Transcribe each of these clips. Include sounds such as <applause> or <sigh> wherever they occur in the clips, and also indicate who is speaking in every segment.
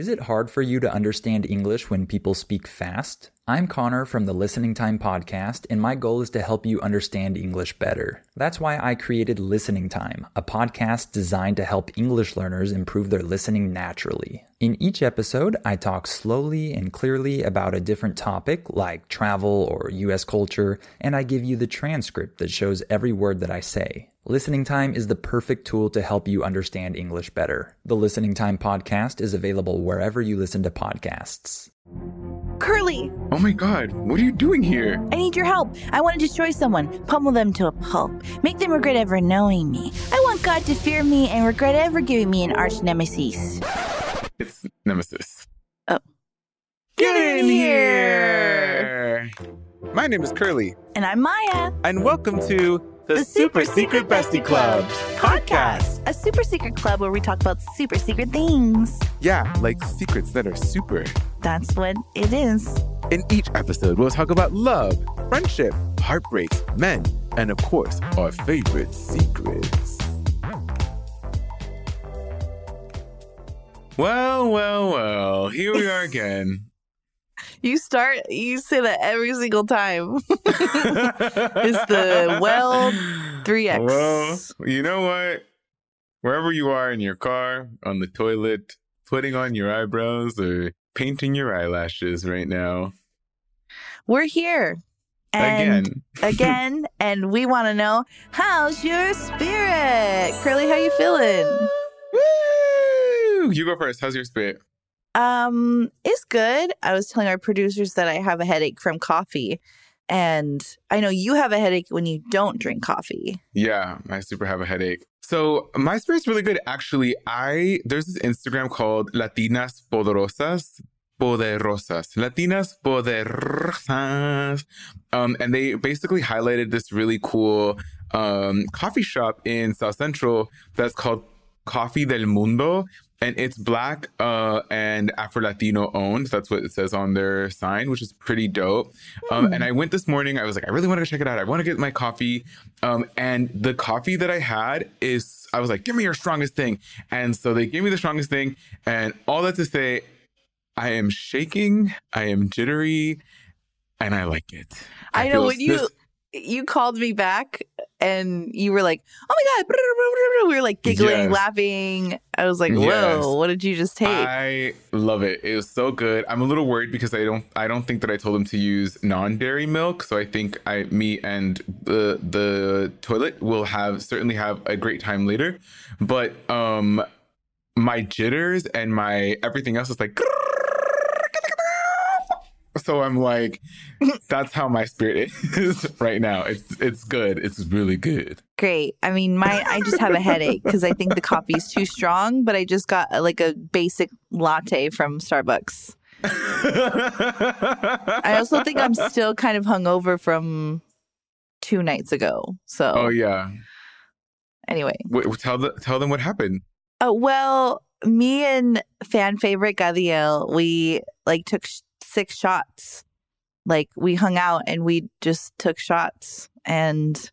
Speaker 1: Is it hard for you to understand English when people speak fast? I'm Connor from the Listening Time Podcast, and my goal is to help you understand English better. That's why I created Listening Time, a podcast designed to help English learners improve their listening naturally. In each episode, I talk slowly and clearly about a different topic, like travel or US culture, and I give you the transcript that shows every word that I say. Listening Time is the perfect tool to help you understand English better. The Listening Time podcast is available wherever you listen to podcasts.
Speaker 2: Curly!
Speaker 3: Oh my god, what are you doing here?
Speaker 2: I need your help. I want to destroy someone, pummel them to a pulp, make them regret ever knowing me. I want God to fear me and regret ever giving me an arch nemesis.
Speaker 3: It's Nemesis.
Speaker 2: Oh.
Speaker 3: Get in here! My name is Curly,
Speaker 2: And I'm Maya.
Speaker 3: and welcome to the, Super Secret Bestie Club podcast.
Speaker 2: A super secret club where we talk about super secret things.
Speaker 3: Yeah, like secrets that are super.
Speaker 2: That's what it is.
Speaker 3: In each episode, we'll talk about love, friendship, heartbreaks, men, and of course, our favorite secrets. Well, well, well, here we are again.
Speaker 2: You start, you say that every single time. <laughs> it's the well 3X.
Speaker 3: Well, you know what? Wherever you are in your car, on the toilet, putting on your eyebrows or painting your eyelashes right now.
Speaker 2: We're here. And
Speaker 3: Again. <laughs>
Speaker 2: again, and we want to know how's your spirit? Curly, how you feeling?
Speaker 3: Woo! You go first. How's your spirit?
Speaker 2: Um, it's good. I was telling our producers that I have a headache from coffee. And I know you have a headache when you don't drink coffee.
Speaker 3: Yeah, I super have a headache. So my spirit's really good. Actually, I there's this Instagram called Latinas Poderosas. Poderosas. Latinas Poderosas. Um, and they basically highlighted this really cool um coffee shop in South Central that's called Coffee del Mundo. And it's black uh, and Afro Latino owned. That's what it says on their sign, which is pretty dope. Um, and I went this morning. I was like, I really want to check it out. I want to get my coffee. Um, and the coffee that I had is, I was like, give me your strongest thing. And so they gave me the strongest thing. And all that to say, I am shaking, I am jittery, and I like it.
Speaker 2: I, know
Speaker 3: feel
Speaker 2: when you
Speaker 3: this-
Speaker 2: you called me back and you were like, "Oh my god!" <laughs> We were like giggling,
Speaker 3: Yes.
Speaker 2: laughing. I was like, "Whoa,
Speaker 3: Yes.
Speaker 2: what did you just take?"
Speaker 3: I love it. It was so good. I'm a little worried because I don't I don't think that I told him to use non-dairy milk. So I think I me and the the toilet will have certainly have a great time later. But um my jitters and my everything else is like <laughs> so I'm like, <laughs> that's how my spirit is <laughs> right now. It's it's good. It's really good.
Speaker 2: Great. I mean, my I just have a headache because I think the coffee is too strong. But I just got a, like a basic latte from Starbucks. I also think I'm still kind of hungover from two nights ago. So
Speaker 3: oh yeah.
Speaker 2: anyway,
Speaker 3: Wait, tell the tell them what happened.
Speaker 2: Uh, well, me and fan favorite Gadiel, we like took sh- six shots. Like we hung out and we just took shots. And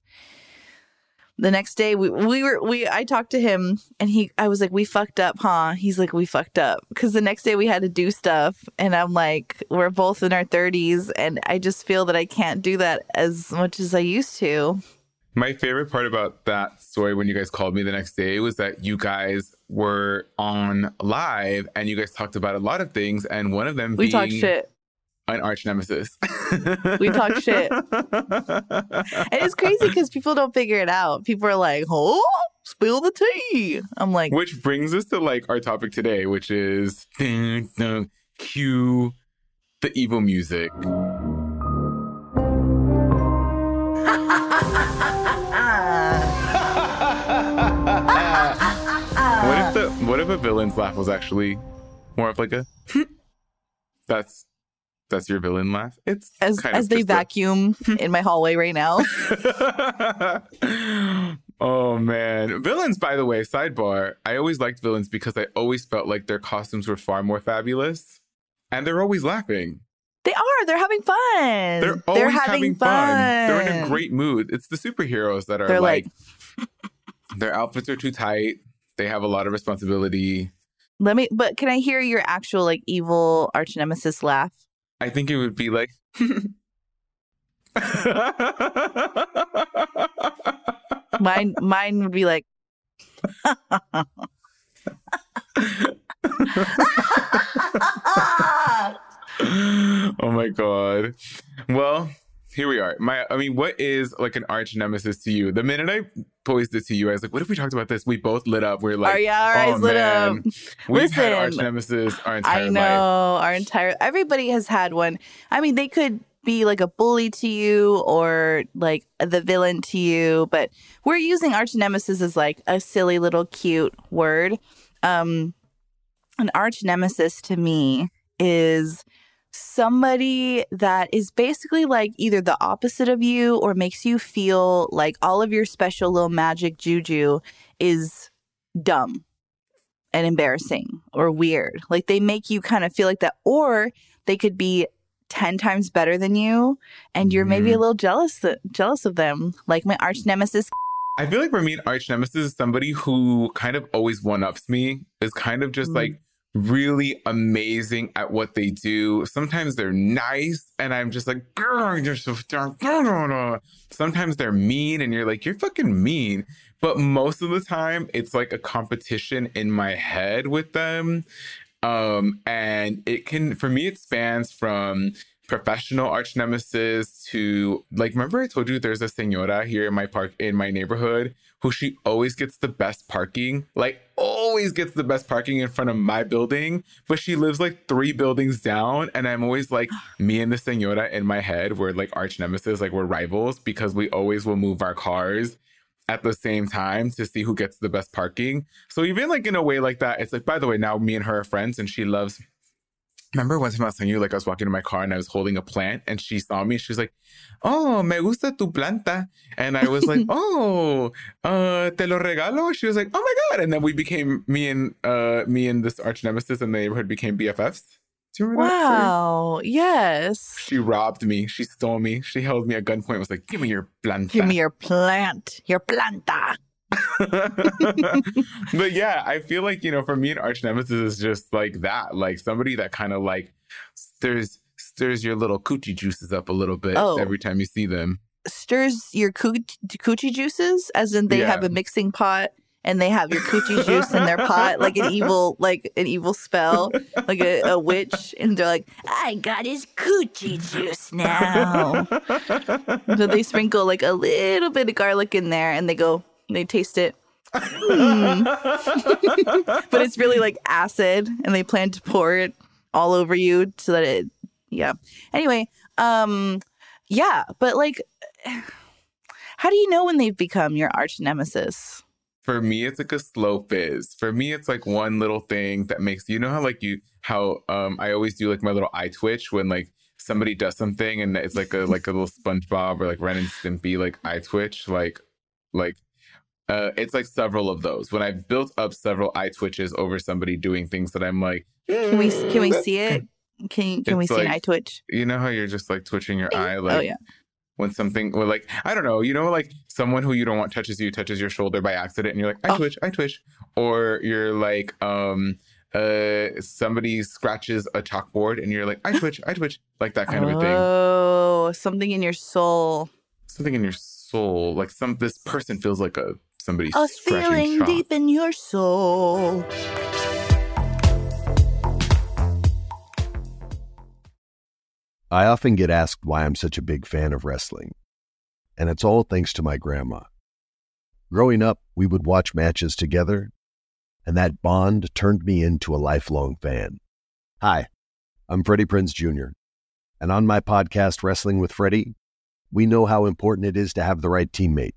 Speaker 2: the next day we, we were we I talked to him and he I was like, We fucked up, huh? He's like, We fucked up. Cause the next day we had to do stuff and I'm like, we're both in our thirties and I just feel that I can't do that as much as I used to.
Speaker 3: My favorite part about that story when you guys called me the next day was that you guys were on live and you guys talked about a lot of things and one of them
Speaker 2: We
Speaker 3: being
Speaker 2: talked shit.
Speaker 3: an arch nemesis.
Speaker 2: We talk shit. <laughs> And it's crazy because people don't figure it out. People are like, oh, spill the tea. I'm like,
Speaker 3: Which brings us to like our topic today, which is dun, dun, cue the evil music. What if the what if a villain's laugh was actually more of like a that's that's your villain laugh? It's
Speaker 2: as, as they
Speaker 3: just a-
Speaker 2: vacuum <laughs> in my hallway right now. <laughs>
Speaker 3: oh man. Villains, by the way, sidebar. I always liked villains because I always felt like their costumes were far more fabulous. And they're always laughing.
Speaker 2: They are. They're having fun.
Speaker 3: They're always having, fun. They're in a great mood. It's the superheroes that are
Speaker 2: They're
Speaker 3: like,
Speaker 2: like, <laughs>
Speaker 3: their outfits are too tight. They have a lot of responsibility.
Speaker 2: let me, but can I hear your actual like evil arch nemesis laugh?
Speaker 3: I think it would be like <laughs>
Speaker 2: Mine, mine would be like, <laughs> <laughs>
Speaker 3: oh my god. Well, here we are. My I mean, what is like an arch nemesis to you? The minute I posed it to you, I was like, what if we talked about this? We both lit up. We're like,
Speaker 2: oh yeah, our eyes
Speaker 3: oh,
Speaker 2: lit
Speaker 3: man.
Speaker 2: up. <laughs>
Speaker 3: We've had arch nemesis our entire
Speaker 2: I know
Speaker 3: life.
Speaker 2: our entire everybody has had one. I mean, they could be like a bully to you or like the villain to you, but we're using arch nemesis as like a silly little cute word. Um, an arch nemesis to me is somebody that is basically like either the opposite of you or makes you feel like all of your special little magic juju is dumb and embarrassing or weird. Like they make you kind of feel like that, or they could be 10 times better than you and you're maybe a
Speaker 3: Mhm.
Speaker 2: little jealous jealous of them like my arch nemesis
Speaker 3: I feel like for me, an arch nemesis is somebody who kind of always one ups me, is kind of just
Speaker 2: Mm.
Speaker 3: like really amazing at what they do. Sometimes they're nice, and I'm just like, "Grr, you're so dumb." Sometimes they're mean, and you're like, you're fucking mean. But most of the time, it's like a competition in my head with them. Um, and it can, for me, it spans from professional arch nemesis to like remember I told you there's a senora here in my park in my neighborhood who she always gets the best parking like always gets the best parking in front of my building but she lives like three buildings down and I'm always like <sighs> me and the senora in my head we're like arch nemesis like we're rivals because we always will move our cars at the same time to see who gets the best parking. So even like in a way like that it's like by the way now me and her are friends and she loves Remember one time I was telling you, like I was walking in my car and I was holding a plant and she saw me. She was like, Oh, me gusta tu planta. And I was like, <laughs> Oh, uh, te lo regalo. She was like, Oh my God. And then we became, me and, uh, me and this arch nemesis in the neighborhood became BFFs. Do you remember that?
Speaker 2: wow yes
Speaker 3: She robbed me. She stole me. She held me at gunpoint. Was like, "Give me your planta."
Speaker 2: give me your plant your planta <laughs>
Speaker 3: but yeah, I feel like you know, for me, an arch nemesis is just like that, like somebody that kind of like stirs stirs your little coochie juices up a little bit
Speaker 2: Oh.
Speaker 3: every time you see them.
Speaker 2: stirs your cooch- coochie juices as in they have a mixing pot and they have your coochie <laughs> juice in their pot like an evil like an evil spell like a, a witch and they're like i got his coochie juice now <laughs> so they sprinkle like a little bit of garlic in there and they go they taste it Hmm. <laughs> but it's really like acid and they plan to pour it all over you so that it yeah anyway um yeah but like <sighs> how do you know when they've become your arch nemesis
Speaker 3: For me, it's like a slow fizz. For me, it's like one little thing that makes you know how like you how um I always do like my little eye twitch when like somebody does something and it's like a like a little SpongeBob or like Ren and Stimpy like eye twitch like like uh it's like several of those when I've built up several eye twitches over somebody doing things that I'm like
Speaker 2: can we can we
Speaker 3: "Mm,
Speaker 2: see it can can we see an eye twitch
Speaker 3: you know how you're just like twitching your eye like
Speaker 2: oh yeah
Speaker 3: when something or like I don't know, you know, like someone who you don't want touches you touches your shoulder by accident and you're like, I
Speaker 2: Oh.
Speaker 3: twitch, I twitch. Or you're like, um uh somebody scratches a chalkboard and you're like, I twitch, I twitch, like that kind of a thing.
Speaker 2: oh something in your soul
Speaker 3: Something in your soul. Like some this person feels like a somebody
Speaker 2: a feeling
Speaker 3: chalk.
Speaker 2: deep in your soul
Speaker 4: I often get asked why I'm such a big fan of wrestling, and it's all thanks to my grandma. Growing up, we would watch matches together, and that bond turned me into a lifelong fan. Hi, I'm Freddie Prinze Jr., and on my podcast, Wrestling with Freddie, we know how important it is to have the right teammate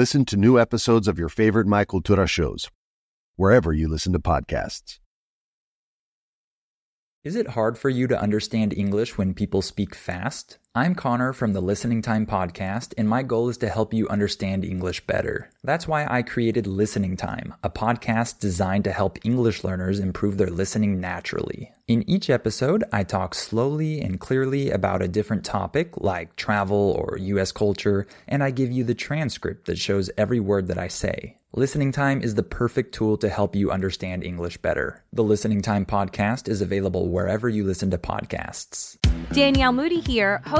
Speaker 4: Listen to new episodes of your favorite My Cultura shows wherever you listen to podcasts.
Speaker 1: Is it hard for you to understand English when people speak fast? I'm Connor from the Listening Time Podcast, and my goal is to help you understand English better. That's why I created Listening Time, a podcast designed to help English learners improve their listening naturally. In each episode, I talk slowly and clearly about a different topic, like travel or US culture, and I give you the transcript that shows every word that I say. Listening Time is the perfect tool to help you understand English better. The Listening Time podcast is available wherever you listen to podcasts.
Speaker 5: Danielle Moody here, host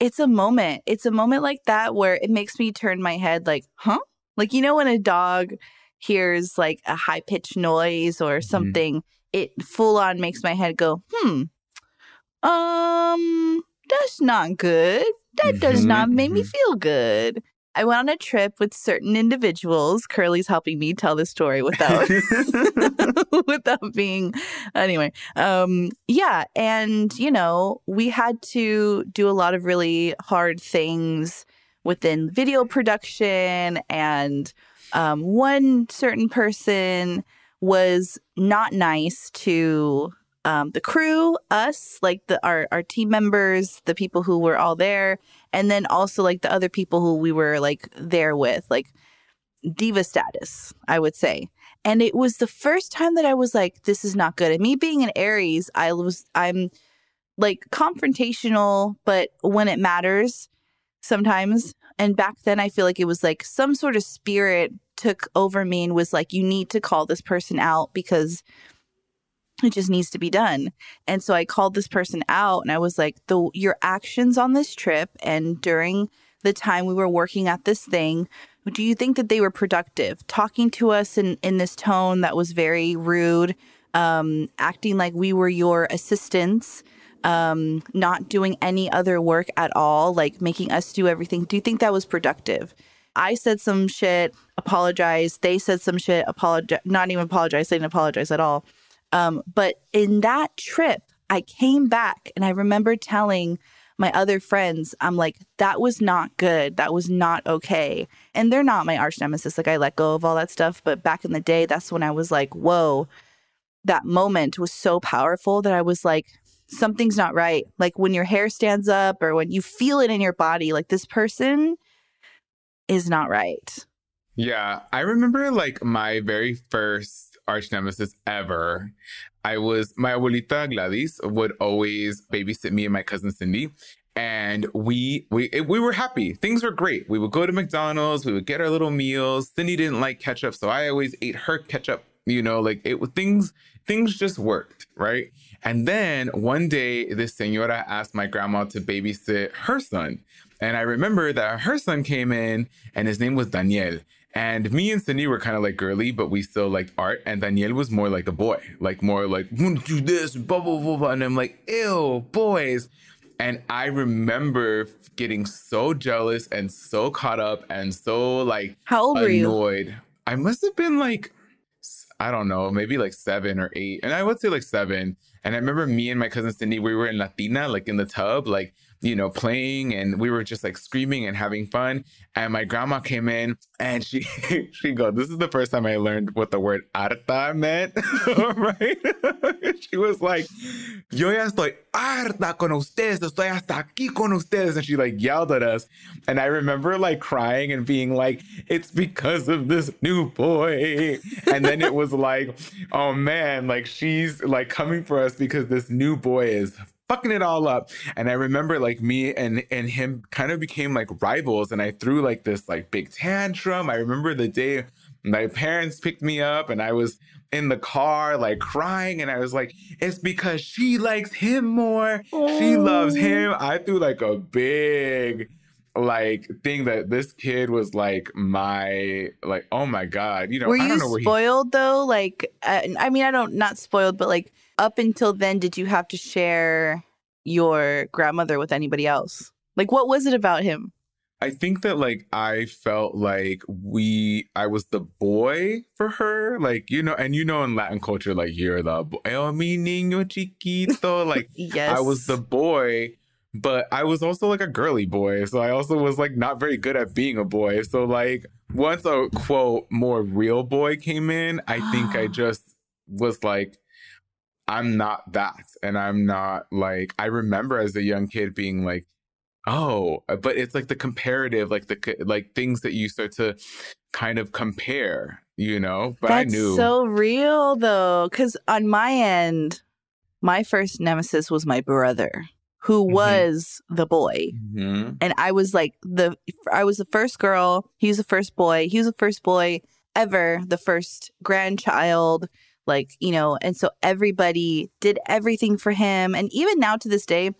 Speaker 2: It's a moment. It's a moment like that where it makes me turn my head like, huh? Like, you know, when a dog hears like a high pitched noise or
Speaker 3: Mm-hmm.
Speaker 2: something, it full on makes my head go, hmm, um, that's not good. That does
Speaker 3: Mhm,
Speaker 2: not make me
Speaker 3: mhm.
Speaker 2: feel good. I went on a trip with certain individuals. Curly's helping me tell the story without <laughs> <laughs> without being anyway um yeah and you know we had to do a lot of really hard things within video production and um one certain person was not nice to um, the crew, us, like the our our team members, the people who were all there, and then also like the other people who we were like there with, like diva status, I would say. And it was the first time that I was like, this is not good. And me being an Aries, I was I'm like confrontational, but when it matters, sometimes. And back then I feel like it was like some sort of spirit took over me and was like, you need to call this person out because it just needs to be done. And so I called this person out and I was like, the your actions on this trip and during the time we were working at this thing, do you think that they were productive? Talking to us in, in this tone that was very rude, um, acting like we were your assistants, um, not doing any other work at all, like making us do everything. Do you think that was productive? I said some shit, apologized. They said some shit, apologize, not even apologize. They didn't apologize at all. Um, but in that trip, I came back and I remember telling my other friends, I'm like, that was not good. That was not okay. And they're not my arch nemesis. Like, I let go of all that stuff. But back in the day, that's when I was like, whoa, that moment was so powerful that I was like, something's not right. Like, when your hair stands up or when you feel it in your body, like, this person is not right.
Speaker 3: Yeah, I remember like my very first arch nemesis ever. I was my abuelita Gladys would always babysit me and my cousin Cindy, and we we we were happy. Things were great. We would go to McDonald's. We would get our little meals. Cindy didn't like ketchup, so I always ate her ketchup. You know, like it things things just worked, right? And then one day, this senora asked my grandma to babysit her son. And I remember that her son came in and his name was Daniel. And me and Cindy were kind of like girly, but we still liked art. And Daniel was more like a boy, like more like, do this, blah, blah, blah, blah. And I'm like, ew, boys. And I remember getting so jealous and so caught up and so like
Speaker 2: How old were you?
Speaker 3: annoyed. I must have been like, I don't know, maybe like seven or eight. And I would say like seven. And I remember me and my cousin Cindy, we were in Latina, like in the tub, like, you know, playing and we were just like screaming and having fun. And my grandma came in and she <laughs> she go, This is the first time I learned what the word harta meant. <laughs> right? <laughs> she was like, Yo ya estoy harta con ustedes, estoy hasta aquí con ustedes. And she like yelled at us. And I remember like crying and being like, It's because of this new boy. And then it was like, oh man, like she's like coming for us because this new boy is fucking it all up. And I remember like me and and him kind of became like rivals and I threw like this like big tantrum. I remember the day my parents picked me up and I was in the car like crying and I was like it's because she likes him more. She loves him. I threw like a big like thing that this kid was like my like oh my god you know
Speaker 2: were
Speaker 3: I
Speaker 2: you
Speaker 3: don't know where he
Speaker 2: spoiled though? Like, uh, I mean, I don't not spoiled, but like up until then, did you have to share your grandmother with anybody else? Like, what was it about him?
Speaker 3: I think that like I felt like we I was the boy for her, like you know, and you know in Latin culture, like you're the boy, oh mi niño chiquito, <laughs> like
Speaker 2: Yes,
Speaker 3: I was the boy, but I was also like a girly boy, so I also was like not very good at being a boy. So like once a quote more real boy came in, I think I <gasps> just was like. I'm not that. And I'm not like, I remember as a young kid being like, Oh, uh, but it's like the comparative, like the like things that you start to kind of compare, you know. But
Speaker 2: That's
Speaker 3: I knew.
Speaker 2: so real though, because on my end, my first nemesis was my brother, who
Speaker 3: Mhm.
Speaker 2: was the boy.
Speaker 3: Mhm.
Speaker 2: and I was like the I was the first girl. He was the first boy. He was the first boy ever, the first grandchild. Like you know, and so everybody did everything for him. And even now to this day,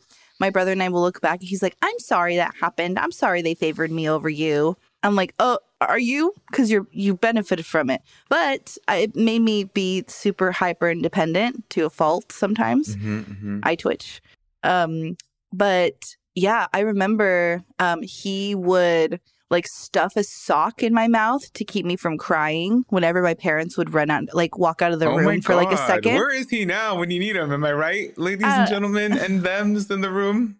Speaker 2: my brother and I will look back. and He's like, "I'm sorry that happened. I'm sorry they favored me over you." I'm like, "Oh, are you? Because you're you benefited from it." But I, it made me be super hyper independent to a fault sometimes.
Speaker 3: Mhm, mhm.
Speaker 2: I twitch. Um, but yeah, I remember um he would like stuff a sock in my mouth to keep me from crying whenever my parents would run out like walk out of the
Speaker 3: oh
Speaker 2: room for like a second.
Speaker 3: Where is he now when you need him? Am I right, ladies
Speaker 2: Uh,
Speaker 3: and gentlemen, <laughs> and them's in the room?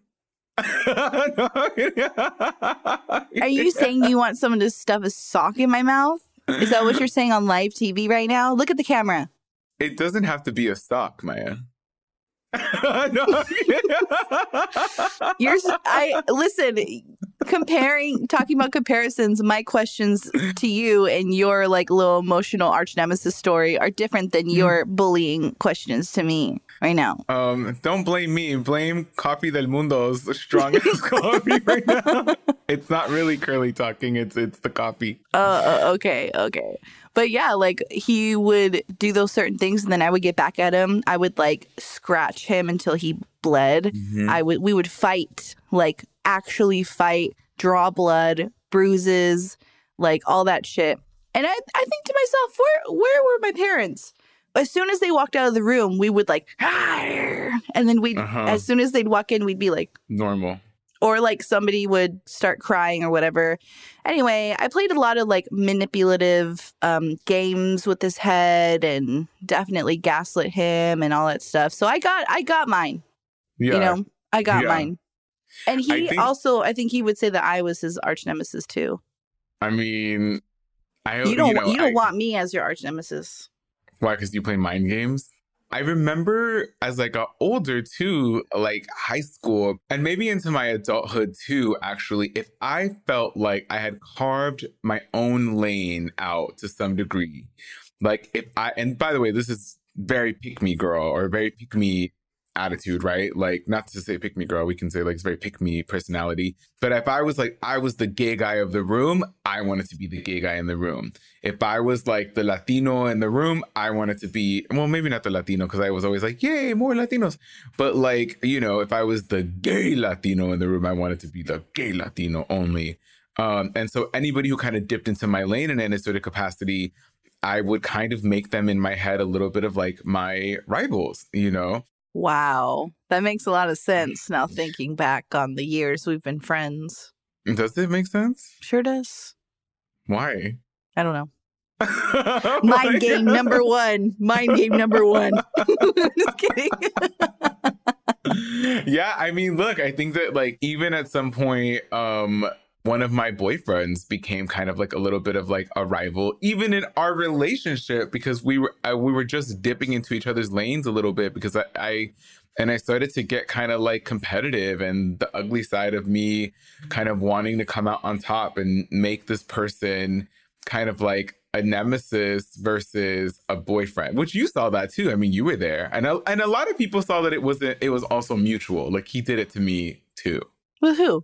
Speaker 2: Are you saying you want someone to stuff a sock in my mouth? Is that what you're saying on live TV right now? Look at the camera.
Speaker 3: It doesn't have to be a sock, Maya. <laughs> no. <laughs>
Speaker 2: You're s- I listen, comparing talking about comparisons, my questions to you and your like little emotional arch nemesis story are different than your bullying questions to me right now.
Speaker 3: Um, don't blame me. Blame Coffee del Mundo's strong as <laughs> coffee right now. It's not really curly talking. It's it's the coffee.
Speaker 2: Uh, uh, okay, okay. But yeah, like he would do those certain things and then I would get back at him. I would like scratch him until he bled.
Speaker 3: Mm-hmm.
Speaker 2: I would we would fight, like actually fight, draw blood, bruises, like all that shit. And I I think to myself, where where were my parents? As soon as they walked out of the room, we would like and then we'd
Speaker 3: Uh-huh.
Speaker 2: as soon as they'd walk in, we'd be like
Speaker 3: Normal.
Speaker 2: Or like somebody would start crying or whatever. Anyway, I played a lot of like manipulative um, games with his head and definitely gaslit him and all that stuff. So I got I got mine.
Speaker 3: Yeah.
Speaker 2: You know, I got
Speaker 3: Yeah.
Speaker 2: mine. And he
Speaker 3: I think-
Speaker 2: also, I think he would say that I was his arch nemesis too.
Speaker 3: I mean, I
Speaker 2: You don't, you,
Speaker 3: know,
Speaker 2: don't
Speaker 3: I-
Speaker 2: want me as your arch nemesis.
Speaker 3: Why? Because you play mind games? I remember as I got older too, like high school and maybe into my adulthood too, actually, if I felt like I had carved my own lane out to some degree, like if I, and by the way, this is very pick me girl or very pick me attitude, right? Like, not to say pick me girl, we can say like it's very pick me personality. But if I was like, I was the gay guy of the room, I wanted to be the gay guy in the room. If I was like the Latino in the room, I wanted to be, well, maybe not the Latino because I was always like, yay, more Latinos. But like, you know, if I was the gay Latino in the room, I wanted to be the gay Latino only. Um, and so anybody who kind of dipped into my lane in any sort of capacity, I would kind of make them in my head a little bit of like my rivals, you know?
Speaker 2: Wow. That makes a lot of sense now thinking back on the years we've been friends.
Speaker 3: Does it make sense?
Speaker 2: Sure does.
Speaker 3: Why?
Speaker 2: I don't know. <laughs> Mind game number one. Mind game number one. <laughs> <laughs> Just kidding.
Speaker 3: yeah, I mean, look, I think that like even at some point, um, one of my boyfriends became kind of like a little bit of like a rival, even in our relationship, because we were uh, we were just dipping into each other's lanes a little bit. Because I, I and I started to get kind of like competitive, and the ugly side of me, kind of wanting to come out on top and make this person kind of like a nemesis versus a boyfriend, which you saw that too. I mean, you were there, and a, and a lot of people saw that it wasn't. It was also mutual. Like he did it to me too.
Speaker 2: Who?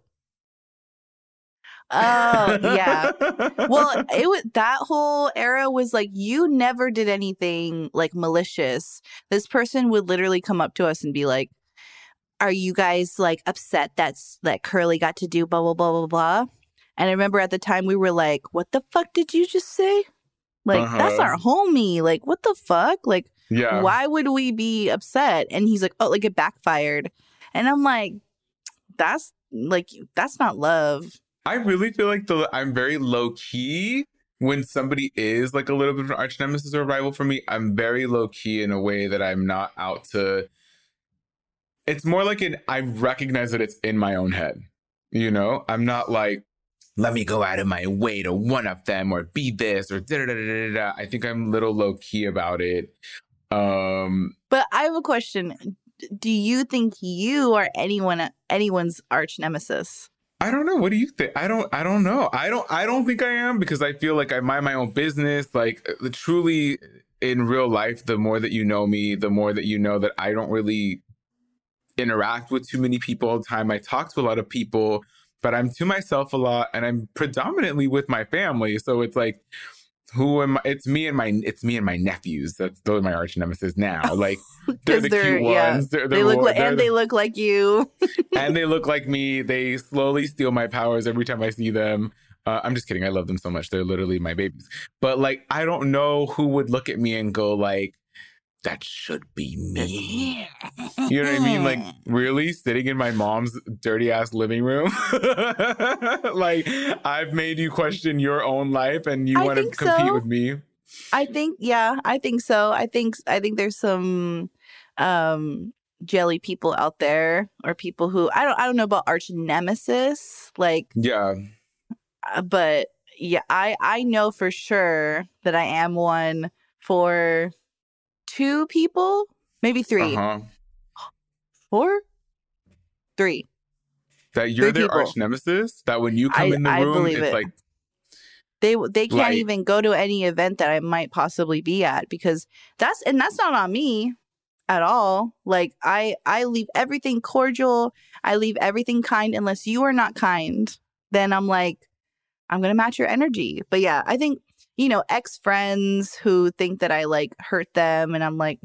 Speaker 2: Oh <laughs> yeah. well, it was that whole era was like you never did anything like malicious. This person would literally come up to us and be like, "Are you guys like upset that's that Curly got to do blah blah blah blah blah?" And I remember at the time we were like, "What the fuck did you just say?" Like uh-huh. that's our homie. Like what the fuck? Like yeah. why would we be upset? And he's like, "Oh, like it backfired." And I'm like, "That's like that's not love."
Speaker 3: I really feel like the I'm very low key when somebody is like a little bit of an arch nemesis or rival for me. I'm very low key in a way that I'm not out to. It's more like an I recognize that it's in my own head. You know, I'm not like let me go out of my way to one up them or be this or da da da da da. I think I'm a little low key about it. Um,
Speaker 2: but I have a question. Do you think you are anyone anyone's arch nemesis?
Speaker 3: I don't know. What do you think? I don't. I don't know. I don't. I don't think I am because I feel like I mind my own business. Like truly, in real life, the more that you know me, the more that you know that I don't really interact with too many people all the time. I talk to a lot of people, but I'm to myself a lot, and I'm predominantly with my family. So it's like who am I? It's me and my it's me and my nephews. That's those are my arch nemesis now. <laughs> Like <laughs> they're the they're, cute yeah. ones. They're,
Speaker 2: they're they look like, and the, they look like you. <laughs>
Speaker 3: and they look like me. They slowly steal my powers every time I see them. Uh, I'm just kidding. I love them so much. They're literally my babies. But like, I don't know who would look at me and go like, that should be me. <laughs> You know what I mean? Like, <laughs> really sitting in my mom's dirty ass living room? <laughs> like, I've made you question your own life and you want to compete so. with me?
Speaker 2: I think, yeah, I think so. I think, I think there's some, um, jelly people out there or people who I don't I don't know about arch nemesis like
Speaker 3: yeah
Speaker 2: uh, but yeah I I know for sure that I am one for two people, maybe 3 uh-huh. Four, three.
Speaker 3: That you're three their people. arch nemesis. That when you come I, in the room, it's it. like
Speaker 2: they they can't like, even go to any event that I might possibly be at because that's and that's not on me at all. Like I I leave everything cordial. I leave everything kind unless you are not kind. Then I'm like I'm going to match your energy. But yeah, I think you know, ex friends who think that I like hurt them. And I'm like,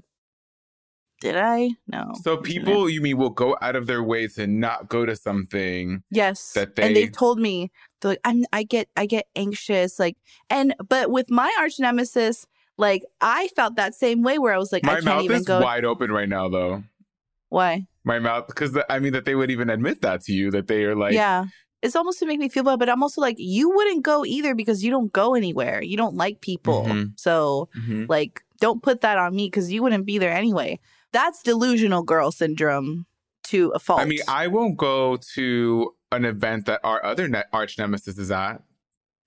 Speaker 2: did I? No.
Speaker 3: So people, you mean, will go out of their way to not go to something?
Speaker 2: Yes. That they and they've told me they're like, I'm, I get, I get anxious, like, and but with my arch nemesis, like I felt that same way where I was like,
Speaker 3: my
Speaker 2: I can't
Speaker 3: mouth
Speaker 2: even
Speaker 3: is
Speaker 2: go.
Speaker 3: wide open right now, though.
Speaker 2: Why?
Speaker 3: My mouth, because I mean that they would even admit that to you that they are like,
Speaker 2: yeah it's almost to make me feel bad, but I'm also like, you wouldn't go either because you don't go anywhere. You don't like people. Mm-hmm. So, mm-hmm. like, don't put that on me because you wouldn't be there anyway. That's delusional girl syndrome to a fault.
Speaker 3: I mean, I won't go to an event that our other ne- arch nemesis is at.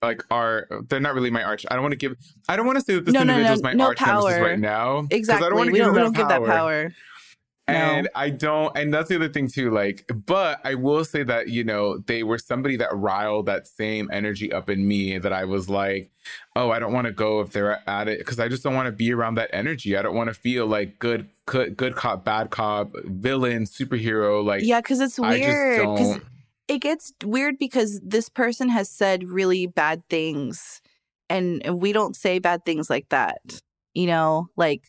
Speaker 3: Like, are they're not really my arch. I don't want to give. I don't want to say that this no, individual no, no, is my arch power. nemesis right now.
Speaker 2: Exactly. I don't want to give, don't, we don't give that power.
Speaker 3: And I don't, and that's the other thing too. Like, but I will say that, you know, they were somebody that riled that same energy up in me that I was like, oh, I don't want to go if they're at it because I just don't want to be around that energy. I don't want to feel like good, good, good cop, bad cop, villain, superhero. Like,
Speaker 2: yeah, because it's weird. Because it gets weird because this person has said really bad things, and we don't say bad things like that. You know, like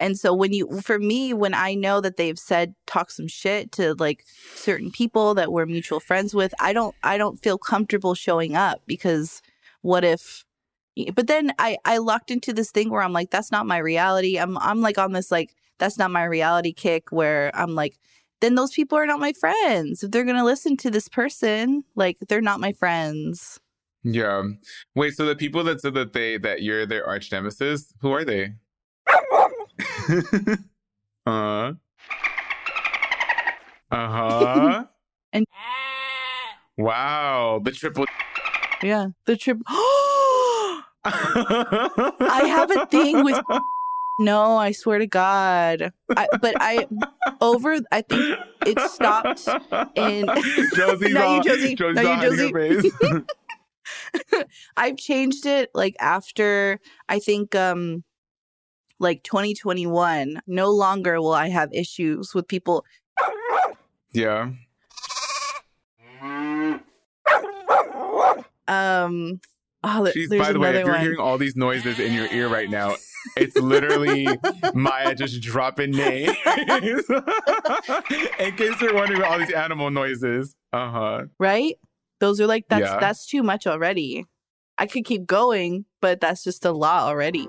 Speaker 2: and so when you for me when I know that they've said talk some shit to like certain people that we're mutual friends with, I don't I don't feel comfortable showing up because what if but then I I locked into this thing where I'm like that's not my reality. I'm I'm like on this like that's not my reality kick where I'm like then those people are not my friends. If they're to listen to this person, like they're not my friends.
Speaker 3: Yeah. Wait, so the people that said that they that you're their arch nemesis, who are they? Uh. <laughs> Uh-huh. <laughs>
Speaker 2: and
Speaker 3: Wow, the triple
Speaker 2: Yeah, the triple <gasps> I have a thing with <laughs> no, I swear to God. I, but I over I think it stopped in
Speaker 3: Josie's no, you Josie. Josie's no, you Josie.
Speaker 2: I've changed it like after I think um like 2021, no longer will I have issues with people.
Speaker 3: Yeah.
Speaker 2: Um.
Speaker 3: Oh, She's, by the way, if you're one. hearing all these noises in your ear right now, it's literally Maya just dropping names. <laughs> in case you're wondering about all these animal noises. Uh huh.
Speaker 2: Right? Those are like that's yeah. that's too much already. I could keep going, but that's just a lot already.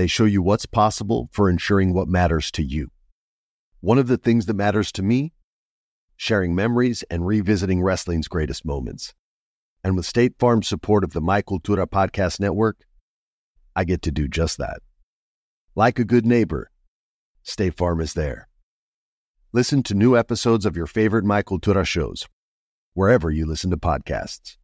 Speaker 4: they show you what's possible for ensuring what matters to you. One of the things that matters to me sharing memories and revisiting wrestling's greatest moments. And with State Farm's support of the My Cultura Podcast Network, I get to do just that. Like a good neighbor, State Farm is there. Listen to new episodes of your favorite My Cultura shows, wherever you listen to podcasts.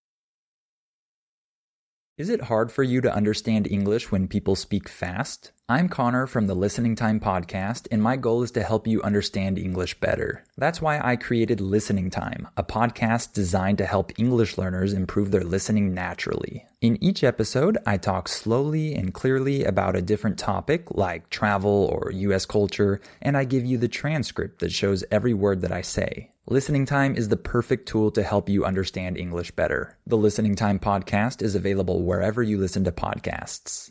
Speaker 1: Is it hard for you to understand English when people speak fast? I'm Connor from the Listening Time podcast, and my goal is to help you understand English better. That's why I created Listening Time, a podcast designed to help English learners improve their listening naturally. In each episode, I talk slowly and clearly about a different topic, like travel or US culture, and I give you the transcript that shows every word that I say. Listening Time is the perfect tool to help you understand English better. The Listening Time podcast is available wherever you listen to podcasts.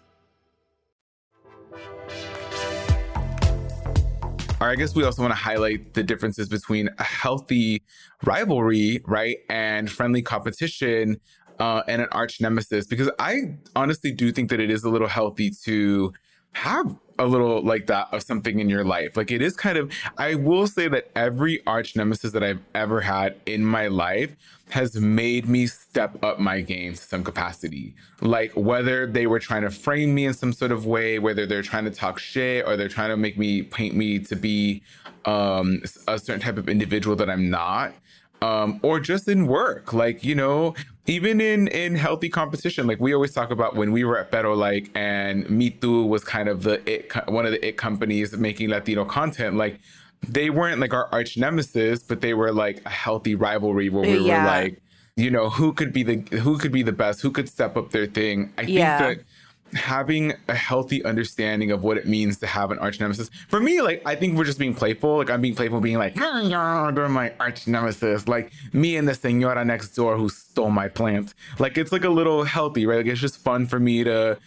Speaker 3: Or I guess we also want to highlight the differences between a healthy rivalry, right, and friendly competition uh, and an arch nemesis because I honestly do think that it is a little healthy to have a little like that of something in your life. Like it is kind of, I will say that every arch nemesis that I've ever had in my life has made me step up my game to some capacity. Like whether they were trying to frame me in some sort of way, whether they're trying to talk shit or they're trying to make me paint me to be um, a certain type of individual that I'm not. Um, or just in work, like you know, even in in healthy competition. Like we always talk about when we were at Pero Like and mitú was kind of the it one of the it companies making Latino content. Like they weren't like our arch nemesis, but they were like a healthy rivalry where we yeah. were like, you know, who could be the who could be the best, who could step up their thing. I yeah. think that having a healthy understanding of what it means to have an arch nemesis. For me, like I think we're just being playful. Like I'm being playful, being like, they're my arch nemesis. Like me and the senora next door who stole my plant. Like it's like a little healthy, right? Like it's just fun for me to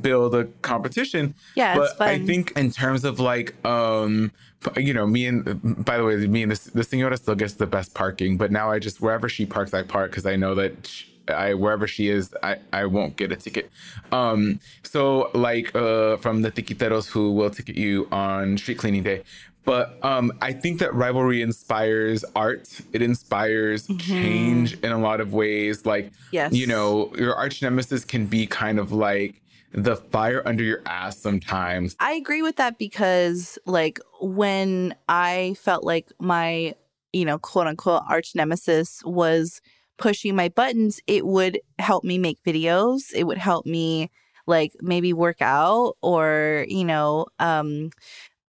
Speaker 3: build a competition.
Speaker 2: Yeah,
Speaker 3: but I think in terms of like um you know, me and by the way, me and the, the senora still gets the best parking, but now I just wherever she parks, I park because I know that she, I wherever she is, I, I won't get a ticket. Um, so like uh, from the tiquiteros who will ticket you on street cleaning day. But um, I think that rivalry inspires art. It inspires mm-hmm. change in a lot of ways. Like, yes. you know, your arch nemesis can be kind of like the fire under your ass sometimes.
Speaker 2: I agree with that because, like, when I felt like my, you know, quote unquote arch nemesis was pushing my buttons, it would help me make videos. It would help me, like, maybe work out or, you know, um,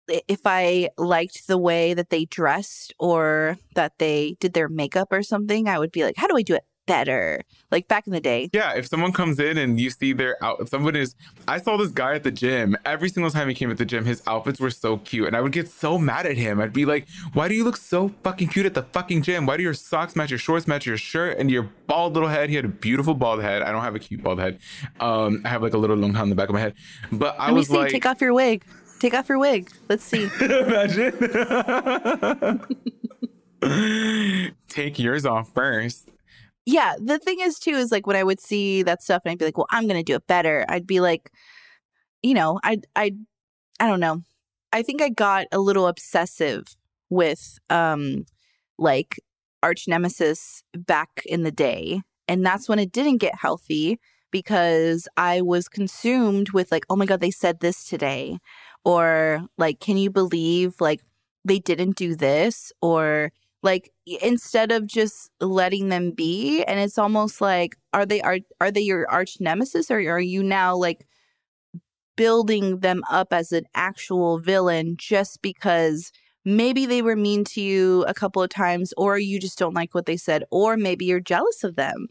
Speaker 2: if I liked the way that they dressed or that they did their makeup or something, I would be like, how do I do it better. Like back in the day.
Speaker 3: Yeah, if someone comes in and you see their out, someone is. I saw this guy at the gym. Every single time he came at the gym, his outfits were so cute, and I would get so mad at him. I'd be like, "Why do you look so fucking cute at the fucking gym? Why do your socks match your shorts match your shirt and your bald little head?" He had a beautiful bald head. I don't have a cute bald head. Um, I have like a little long hair on the back of my head. But I
Speaker 2: Let
Speaker 3: was
Speaker 2: see,
Speaker 3: like,
Speaker 2: take off your wig. Take off your wig. Let's see. <laughs>
Speaker 3: Imagine. <laughs> Take yours off first
Speaker 2: yeah, the thing is too is like when I would see that stuff and I'd be like, well, I'm gonna do it better. I'd be like, you know, I I I don't know. I think I got a little obsessive with um like arch nemesis back in the day. And that's when it didn't get healthy because I was consumed with like, oh my God, they said this today. Or like, can you believe like they didn't do this? Or like instead of just letting them be and it's almost like are they are are they your arch nemesis or are you now like building them up as an actual villain just because maybe they were mean to you a couple of times or you just don't like what they said or maybe you're jealous of them?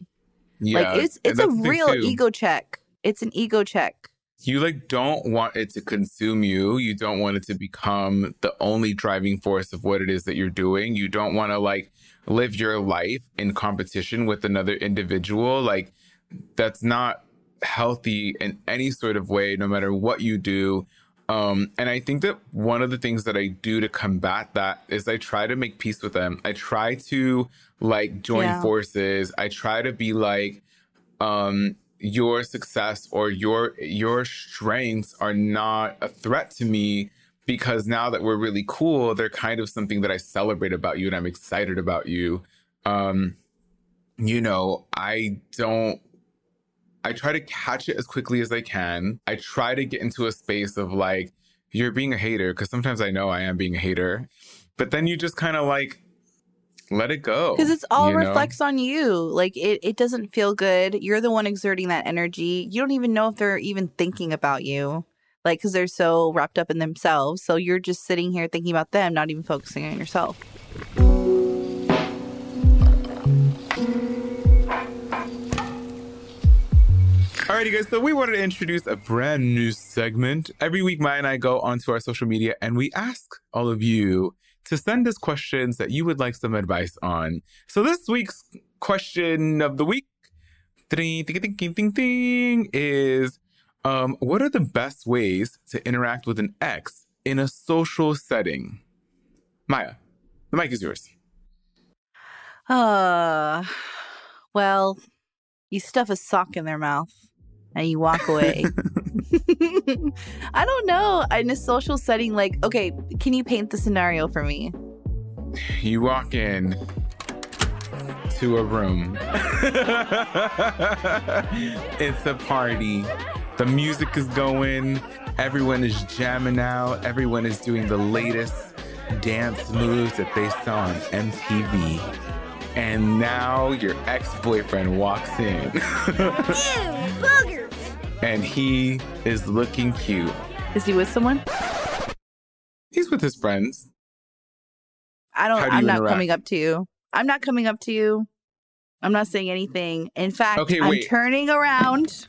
Speaker 2: Yeah, like it's it's a real ego check. It's an ego check
Speaker 3: you like don't want it to consume you you don't want it to become the only driving force of what it is that you're doing you don't want to like live your life in competition with another individual like that's not healthy in any sort of way no matter what you do um, and I think that one of the things that I do to combat that is I try to make peace with them. I try to like join yeah. forces. I try to be like, um, your success or your your strengths are not a threat to me because now that we're really cool, they're kind of something that I celebrate about you and I'm excited about you. Um, you know, I don't I try to catch it as quickly as I can. I try to get into a space of like, you're being a hater, because sometimes I know I am being a hater. But then you just kind of like let it go
Speaker 2: because it's all reflects know? on you like it, it doesn't feel good you're the one exerting that energy you don't even know if they're even thinking about you like because they're so wrapped up in themselves so you're just sitting here thinking about them not even focusing on yourself
Speaker 3: Alrighty, guys. So we wanted to introduce a brand new segment. Every week, Maya and I go onto our social media and we ask all of you to send us questions that you would like some advice on. So this week's question of the week ding, ding, ding, ding, ding, is um, what are the best ways to interact with an ex in a social setting? Maya, the mic is yours.
Speaker 2: Uh, well, you stuff a sock in their mouth and you walk away. <laughs> <laughs> I don't know. In a social setting, like, okay, can you paint the scenario for me?
Speaker 3: You walk in to a room. <laughs> it's a party. The music is going. Everyone is jamming out. Everyone is doing the latest dance moves that they saw on MTV. And now your ex boyfriend walks in. <laughs> and he is looking cute.
Speaker 2: Is he with someone?
Speaker 3: He's with his friends.
Speaker 2: I don't.
Speaker 3: Do
Speaker 2: I'm not
Speaker 3: interact?
Speaker 2: coming up to you. I'm not coming up to you. I'm not saying anything. In fact,
Speaker 3: Okay,
Speaker 2: I'm turning around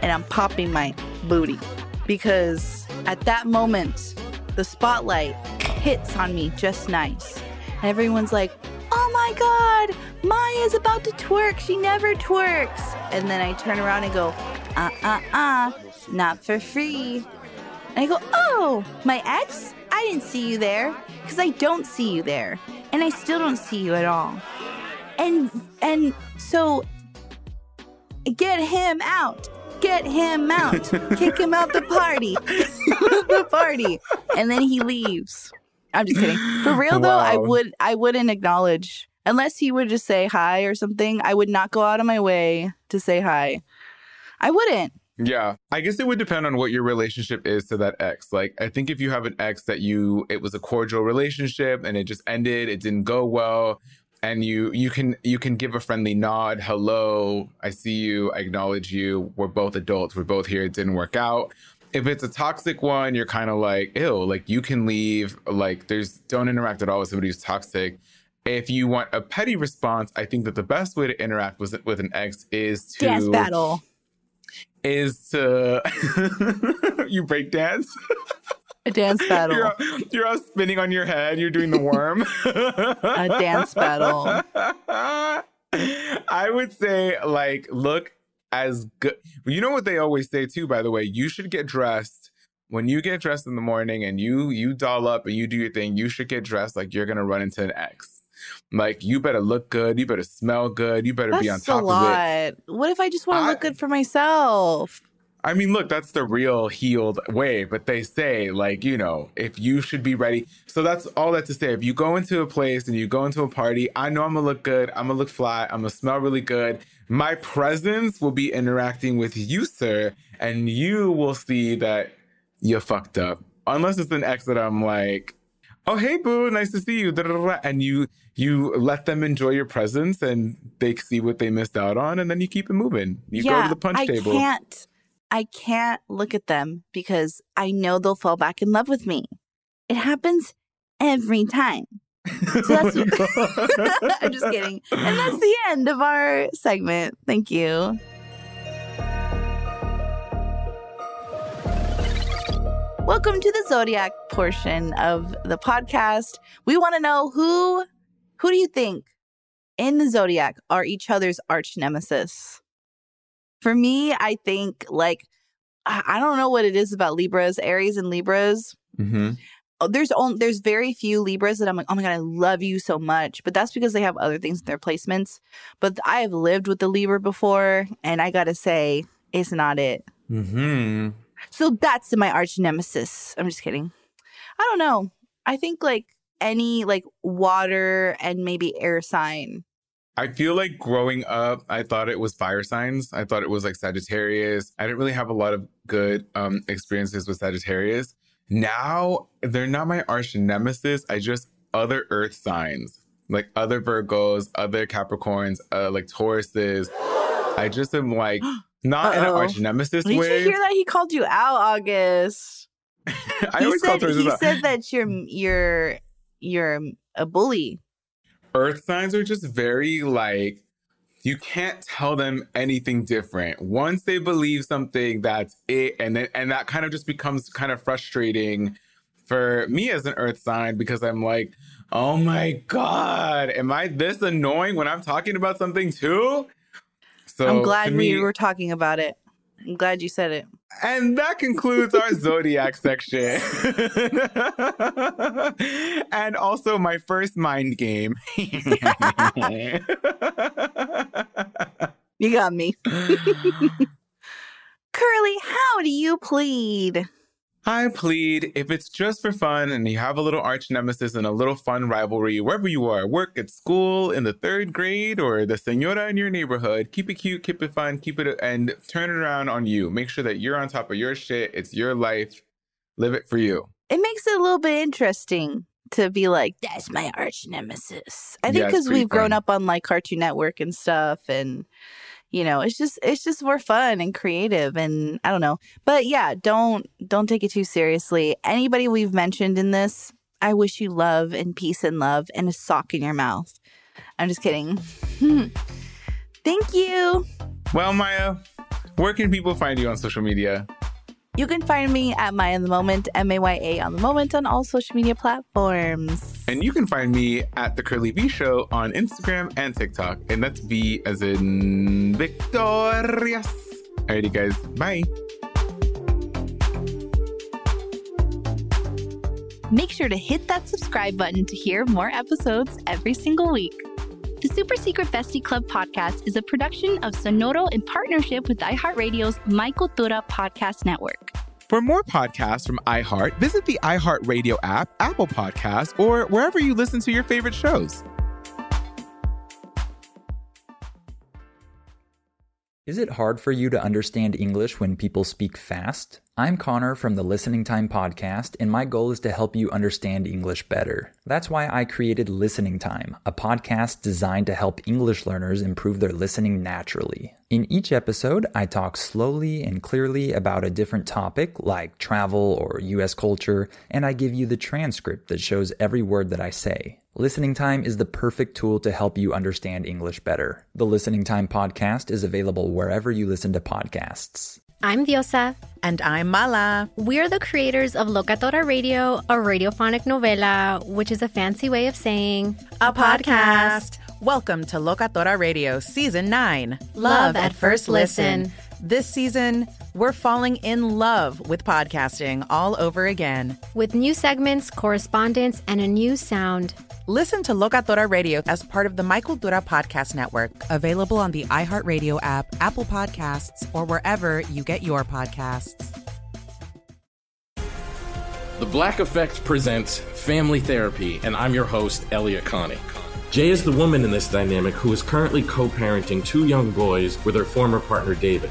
Speaker 2: and I'm popping my booty because at that moment, the spotlight hits on me just nice. And everyone's like, oh my God, Maya's about to twerk. She never twerks. And then I turn around and go, uh uh uh, not for free. And I go, oh, my ex? I didn't see you there because I don't see you there. And I still don't see you at all. And and so get him out. Get him out. <laughs> Kick him out the party. <laughs> the party. And then he leaves. I'm just kidding. For real though, I would I wouldn't acknowledge unless he would just say hi or something. I would not go out of my way to say hi. I wouldn't.
Speaker 3: Yeah. I guess it would depend on what your relationship is to that ex. Like, I think if you have an ex that you, it was a cordial relationship and it just ended, it didn't go well. And you, you can, you can give a friendly nod. Hello. I see you. I acknowledge you. We're both adults. We're both here. It didn't work out. If it's a toxic one, you're kind of like, ew, like you can leave. Like, there's, don't interact at all with somebody who's toxic. If you want a petty response, I think that the best way to interact with, with an ex is to
Speaker 2: Dance battle.
Speaker 3: Is to <laughs> you break dance.
Speaker 2: A dance <laughs> battle.
Speaker 3: You're, you're all spinning on your head. You're doing the worm. <laughs>
Speaker 2: A dance battle.
Speaker 3: I would say, like, look as good. You know what they always say too. By the way, you should get dressed when you get dressed in the morning and you you doll up and you do your thing. You should get dressed like you're gonna run into an ex. Like you better look good. You better smell good. You better be on top
Speaker 2: a
Speaker 3: of it.
Speaker 2: lot. What if I just want to look good for myself?
Speaker 3: I mean, look, that's the real healed way, but they say, like, you know, if you should be ready. So that's all that to say. If you go into a place and you go into a party, I know I'm gonna look good, I'm gonna look fly, I'm gonna smell really good. My presence will be interacting with you, sir, and you will see that you're fucked up. Unless it's an ex that I'm like, oh hey boo, nice to see you, da, da, da, da," and you you let them enjoy your presence and they see what they missed out on, and then you keep it moving. You go to the punch
Speaker 2: I
Speaker 3: table.
Speaker 2: can't. I can't look at them because I know they'll fall back in love with me. It happens every time. So that's <laughs> <laughs> I'm just kidding. And that's the end of our segment. Thank you. Welcome to the Zodiac portion of the podcast. We want to know who who do you think in the Zodiac are each other's arch nemesis? For me, I think like I don't know what it is about Libras, Aries and Libras.
Speaker 3: hmm
Speaker 2: Oh, There's only there's very few Libras that I'm like, oh my god, I love you so much. But that's because they have other things in their placements. But I have lived with the Libra before, and I gotta say, it's not it.
Speaker 3: hmm
Speaker 2: So that's my arch nemesis. I'm just kidding. I don't know. I think like any like water and maybe air sign.
Speaker 3: I feel like growing up, I thought it was fire signs. I thought it was like Sagittarius. I didn't really have a lot of good um, experiences with Sagittarius. Now they're not my arch nemesis. I just other earth signs, like other Virgos, other Capricorns, uh, like Tauruses. I just am like <gasps> not in an
Speaker 2: Uh-oh.
Speaker 3: arch nemesis
Speaker 2: Did
Speaker 3: way.
Speaker 2: you hear that? He called you out, August. <laughs>
Speaker 3: I
Speaker 2: he
Speaker 3: always
Speaker 2: said he said that you're <laughs> you're you're a bully.
Speaker 3: earth signs are just very like you can't tell them anything different once they believe something that's it and then and that kind of just becomes kind of frustrating for me as an earth sign because i'm like oh my god am i this annoying when i'm talking about something too so
Speaker 2: I'm glad we
Speaker 3: me,
Speaker 2: were talking about it. I'm glad you said it.
Speaker 3: and that concludes our <laughs> zodiac section. <laughs> and also my first mind game. <laughs>
Speaker 2: You got me. Curly, how do you plead?
Speaker 3: I plead if it's just for fun and you have a little arch nemesis and a little fun rivalry wherever you are, work at school, in the third grade, or the senora in your neighborhood, keep it cute, keep it fun, keep it and turn it around on you. Make sure that you're on top of your shit. It's your life. Live it for you.
Speaker 2: It makes it a little bit interesting to be like, that's my arch nemesis. I think because
Speaker 3: pretty
Speaker 2: we've grown up on like Cartoon Network and stuff and you know, it's just it's just more fun and creative and I don't know. But yeah, don't don't take it too seriously. Anybody we've mentioned in this, I wish you love and peace and love and a sock in your mouth. I'm just kidding. <laughs> Thank you.
Speaker 3: Well, Maya, where can people find you on social media?
Speaker 2: You can find me at Maya in the Moment, M A Y A on the Moment on all social media platforms.
Speaker 3: And you can find me at the Curly V Show on Instagram and TikTok. And that's V as in victorious. Alrighty, guys. Bye.
Speaker 6: Make sure to hit that subscribe button to hear more episodes every single week. The Super Secret Bestie Club podcast is a production of Sonoro in partnership with iHeartRadio's My Cultura podcast network.
Speaker 3: For more podcasts from iHeart, visit the iHeartRadio app, Apple Podcasts, or wherever you listen to your favorite shows.
Speaker 1: Is it hard for you to understand English when people speak fast? I'm Connor from the Listening Time podcast, and my goal is to help you understand English better. That's why I created Listening Time, a podcast designed to help English learners improve their listening naturally. In each episode, I talk slowly and clearly about a different topic like travel or US culture, and I give you the transcript that shows every word that I say. Listening Time is the perfect tool to help you understand English better. The Listening Time podcast is available wherever you listen to podcasts.
Speaker 7: I'm Diosa.
Speaker 8: And I'm Mala.
Speaker 7: We're the creators of Locatora Radio, a radiophonic novela, which is a fancy way of saying
Speaker 8: A podcast. Welcome to Locatora Radio Season 9
Speaker 7: Love at First Listen.
Speaker 8: This season, we're falling in love with podcasting all over again.
Speaker 7: with new segments, correspondence, and a new sound.
Speaker 8: Listen to Locatora Radio as part of the My Cultura Podcast Network, available on the iHeartRadio app, Apple Podcasts, or wherever you get your podcasts.
Speaker 9: The Black Effect presents Family Therapy, and I'm your host, Elliott Connie. Jay is the woman in this dynamic who is currently co parenting two young boys with her former partner, David.